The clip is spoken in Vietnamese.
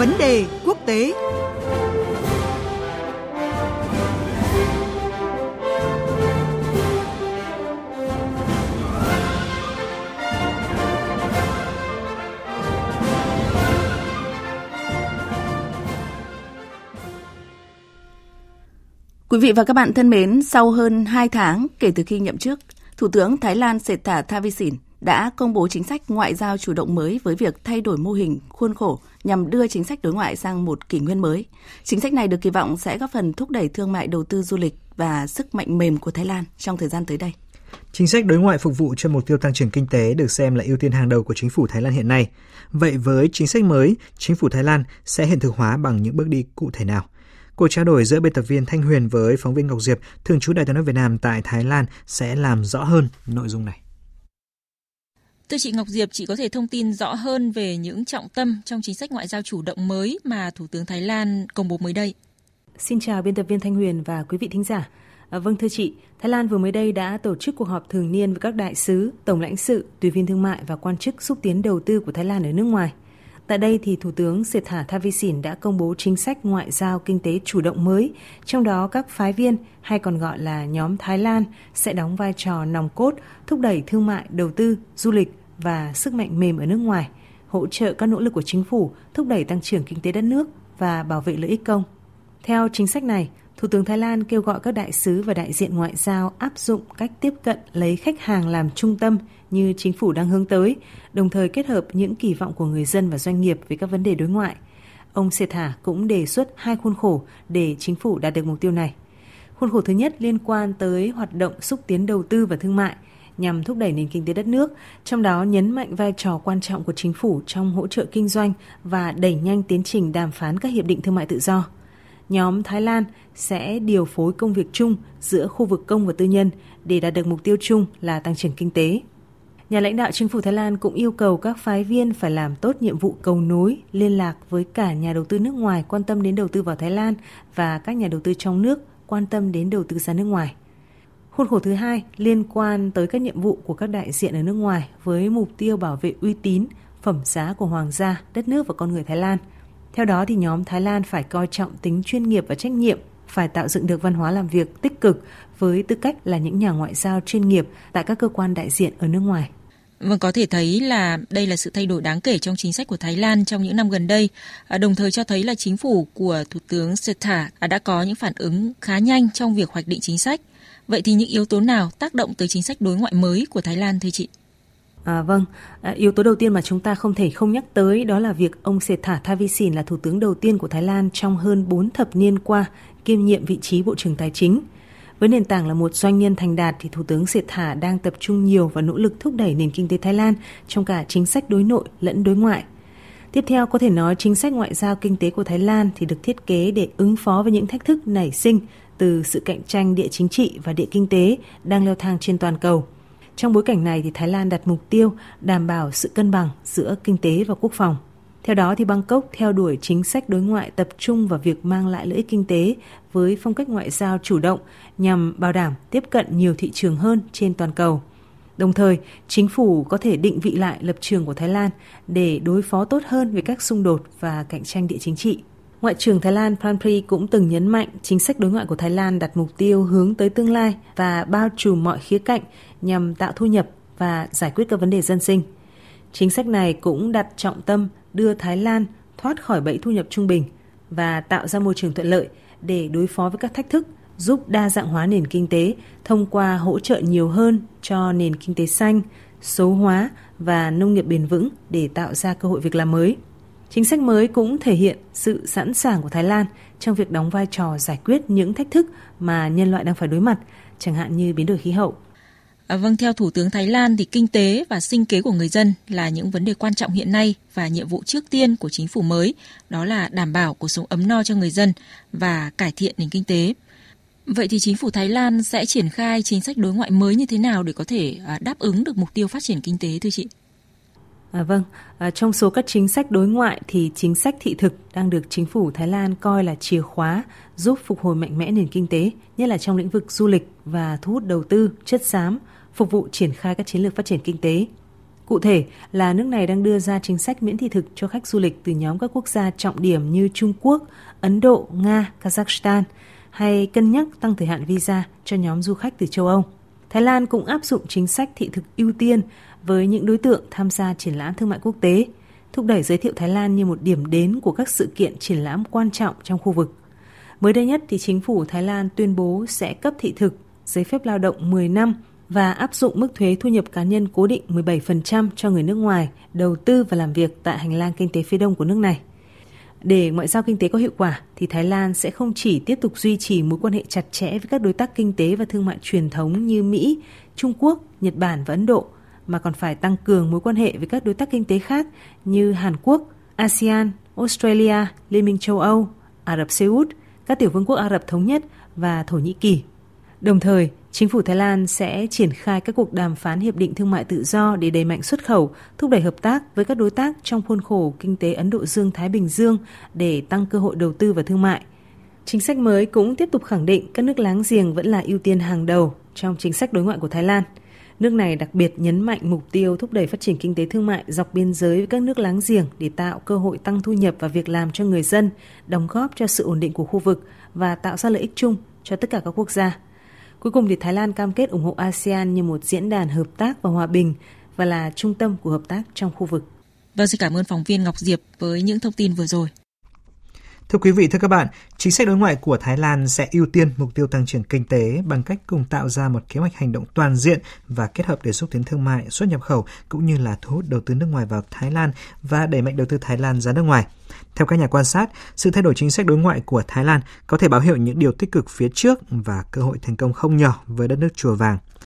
Vấn đề quốc tế. Quý vị và các bạn thân mến, sau hơn 2 tháng kể từ khi nhậm chức, Thủ tướng Thái Lan Sethar Thavisin đã công bố chính sách ngoại giao chủ động mới với việc thay đổi mô hình, khuôn khổ nhằm đưa chính sách đối ngoại sang một kỷ nguyên mới. Chính sách này được kỳ vọng sẽ góp phần thúc đẩy thương mại đầu tư du lịch và sức mạnh mềm của Thái Lan trong thời gian tới đây. Chính sách đối ngoại phục vụ cho mục tiêu tăng trưởng kinh tế được xem là ưu tiên hàng đầu của chính phủ Thái Lan hiện nay. Vậy với chính sách mới, chính phủ Thái Lan sẽ hiện thực hóa bằng những bước đi cụ thể nào? Cuộc trao đổi giữa biên tập viên Thanh Huyền với phóng viên Ngọc Diệp, thường trú Đại tiếng nói Việt Nam tại Thái Lan sẽ làm rõ hơn nội dung này. Thưa chị Ngọc Diệp, chị có thể thông tin rõ hơn về những trọng tâm trong chính sách ngoại giao chủ động mới mà Thủ tướng Thái Lan công bố mới đây. Xin chào biên tập viên Thanh Huyền và quý vị thính giả. À, vâng thưa chị, Thái Lan vừa mới đây đã tổ chức cuộc họp thường niên với các đại sứ, tổng lãnh sự, tùy viên thương mại và quan chức xúc tiến đầu tư của Thái Lan ở nước ngoài. Tại đây thì Thủ tướng Sethar Thavisin đã công bố chính sách ngoại giao kinh tế chủ động mới, trong đó các phái viên hay còn gọi là nhóm Thái Lan sẽ đóng vai trò nòng cốt thúc đẩy thương mại, đầu tư, du lịch và sức mạnh mềm ở nước ngoài, hỗ trợ các nỗ lực của chính phủ thúc đẩy tăng trưởng kinh tế đất nước và bảo vệ lợi ích công. Theo chính sách này, Thủ tướng Thái Lan kêu gọi các đại sứ và đại diện ngoại giao áp dụng cách tiếp cận lấy khách hàng làm trung tâm như chính phủ đang hướng tới, đồng thời kết hợp những kỳ vọng của người dân và doanh nghiệp về các vấn đề đối ngoại. Ông Sethar cũng đề xuất hai khuôn khổ để chính phủ đạt được mục tiêu này. Khuôn khổ thứ nhất liên quan tới hoạt động xúc tiến đầu tư và thương mại nhằm thúc đẩy nền kinh tế đất nước, trong đó nhấn mạnh vai trò quan trọng của chính phủ trong hỗ trợ kinh doanh và đẩy nhanh tiến trình đàm phán các hiệp định thương mại tự do nhóm Thái Lan sẽ điều phối công việc chung giữa khu vực công và tư nhân để đạt được mục tiêu chung là tăng trưởng kinh tế. Nhà lãnh đạo chính phủ Thái Lan cũng yêu cầu các phái viên phải làm tốt nhiệm vụ cầu nối, liên lạc với cả nhà đầu tư nước ngoài quan tâm đến đầu tư vào Thái Lan và các nhà đầu tư trong nước quan tâm đến đầu tư ra nước ngoài. Khuôn khổ thứ hai liên quan tới các nhiệm vụ của các đại diện ở nước ngoài với mục tiêu bảo vệ uy tín, phẩm giá của hoàng gia, đất nước và con người Thái Lan – theo đó thì nhóm Thái Lan phải coi trọng tính chuyên nghiệp và trách nhiệm, phải tạo dựng được văn hóa làm việc tích cực với tư cách là những nhà ngoại giao chuyên nghiệp tại các cơ quan đại diện ở nước ngoài. Vâng, có thể thấy là đây là sự thay đổi đáng kể trong chính sách của Thái Lan trong những năm gần đây, à, đồng thời cho thấy là chính phủ của Thủ tướng Sethar à, đã có những phản ứng khá nhanh trong việc hoạch định chính sách. Vậy thì những yếu tố nào tác động tới chính sách đối ngoại mới của Thái Lan thưa chị? À, vâng, à, yếu tố đầu tiên mà chúng ta không thể không nhắc tới đó là việc ông Sethar Thavisin là thủ tướng đầu tiên của Thái Lan trong hơn 4 thập niên qua kiêm nhiệm vị trí Bộ trưởng Tài chính. Với nền tảng là một doanh nhân thành đạt thì Thủ tướng Sethar đang tập trung nhiều và nỗ lực thúc đẩy nền kinh tế Thái Lan trong cả chính sách đối nội lẫn đối ngoại. Tiếp theo, có thể nói chính sách ngoại giao kinh tế của Thái Lan thì được thiết kế để ứng phó với những thách thức nảy sinh từ sự cạnh tranh địa chính trị và địa kinh tế đang leo thang trên toàn cầu – trong bối cảnh này thì Thái Lan đặt mục tiêu đảm bảo sự cân bằng giữa kinh tế và quốc phòng. Theo đó thì Bangkok theo đuổi chính sách đối ngoại tập trung vào việc mang lại lợi ích kinh tế với phong cách ngoại giao chủ động nhằm bảo đảm tiếp cận nhiều thị trường hơn trên toàn cầu. Đồng thời, chính phủ có thể định vị lại lập trường của Thái Lan để đối phó tốt hơn với các xung đột và cạnh tranh địa chính trị. Ngoại trưởng Thái Lan Pranpri cũng từng nhấn mạnh chính sách đối ngoại của Thái Lan đặt mục tiêu hướng tới tương lai và bao trùm mọi khía cạnh nhằm tạo thu nhập và giải quyết các vấn đề dân sinh. Chính sách này cũng đặt trọng tâm đưa Thái Lan thoát khỏi bẫy thu nhập trung bình và tạo ra môi trường thuận lợi để đối phó với các thách thức, giúp đa dạng hóa nền kinh tế thông qua hỗ trợ nhiều hơn cho nền kinh tế xanh, số hóa và nông nghiệp bền vững để tạo ra cơ hội việc làm mới. Chính sách mới cũng thể hiện sự sẵn sàng của Thái Lan trong việc đóng vai trò giải quyết những thách thức mà nhân loại đang phải đối mặt, chẳng hạn như biến đổi khí hậu. À, vâng, theo Thủ tướng Thái Lan thì kinh tế và sinh kế của người dân là những vấn đề quan trọng hiện nay và nhiệm vụ trước tiên của chính phủ mới, đó là đảm bảo cuộc sống ấm no cho người dân và cải thiện nền kinh tế. Vậy thì chính phủ Thái Lan sẽ triển khai chính sách đối ngoại mới như thế nào để có thể à, đáp ứng được mục tiêu phát triển kinh tế thưa chị? À, vâng, à, trong số các chính sách đối ngoại thì chính sách thị thực đang được chính phủ Thái Lan coi là chìa khóa giúp phục hồi mạnh mẽ nền kinh tế, nhất là trong lĩnh vực du lịch và thu hút đầu tư, chất xám, phục vụ triển khai các chiến lược phát triển kinh tế. Cụ thể là nước này đang đưa ra chính sách miễn thị thực cho khách du lịch từ nhóm các quốc gia trọng điểm như Trung Quốc, Ấn Độ, Nga, Kazakhstan hay cân nhắc tăng thời hạn visa cho nhóm du khách từ châu Âu. Thái Lan cũng áp dụng chính sách thị thực ưu tiên với những đối tượng tham gia triển lãm thương mại quốc tế, thúc đẩy giới thiệu Thái Lan như một điểm đến của các sự kiện triển lãm quan trọng trong khu vực. Mới đây nhất thì chính phủ Thái Lan tuyên bố sẽ cấp thị thực, giấy phép lao động 10 năm và áp dụng mức thuế thu nhập cá nhân cố định 17% cho người nước ngoài đầu tư và làm việc tại hành lang kinh tế phía đông của nước này. Để ngoại giao kinh tế có hiệu quả thì Thái Lan sẽ không chỉ tiếp tục duy trì mối quan hệ chặt chẽ với các đối tác kinh tế và thương mại truyền thống như Mỹ, Trung Quốc, Nhật Bản và Ấn Độ mà còn phải tăng cường mối quan hệ với các đối tác kinh tế khác như Hàn Quốc, ASEAN, Australia, Liên minh châu Âu, Ả Rập Xê Út, các tiểu vương quốc Ả Rập thống nhất và Thổ Nhĩ Kỳ. Đồng thời, chính phủ Thái Lan sẽ triển khai các cuộc đàm phán hiệp định thương mại tự do để đẩy mạnh xuất khẩu, thúc đẩy hợp tác với các đối tác trong khuôn khổ kinh tế Ấn Độ Dương-Thái Bình Dương để tăng cơ hội đầu tư và thương mại. Chính sách mới cũng tiếp tục khẳng định các nước láng giềng vẫn là ưu tiên hàng đầu trong chính sách đối ngoại của Thái Lan. Nước này đặc biệt nhấn mạnh mục tiêu thúc đẩy phát triển kinh tế thương mại dọc biên giới với các nước láng giềng để tạo cơ hội tăng thu nhập và việc làm cho người dân, đóng góp cho sự ổn định của khu vực và tạo ra lợi ích chung cho tất cả các quốc gia. Cuối cùng thì Thái Lan cam kết ủng hộ ASEAN như một diễn đàn hợp tác và hòa bình và là trung tâm của hợp tác trong khu vực. Vâng, xin cảm ơn phóng viên Ngọc Diệp với những thông tin vừa rồi. Thưa quý vị, thưa các bạn, chính sách đối ngoại của Thái Lan sẽ ưu tiên mục tiêu tăng trưởng kinh tế bằng cách cùng tạo ra một kế hoạch hành động toàn diện và kết hợp để xúc tiến thương mại, xuất nhập khẩu cũng như là thu hút đầu tư nước ngoài vào Thái Lan và đẩy mạnh đầu tư Thái Lan ra nước ngoài. Theo các nhà quan sát, sự thay đổi chính sách đối ngoại của Thái Lan có thể báo hiệu những điều tích cực phía trước và cơ hội thành công không nhỏ với đất nước chùa vàng.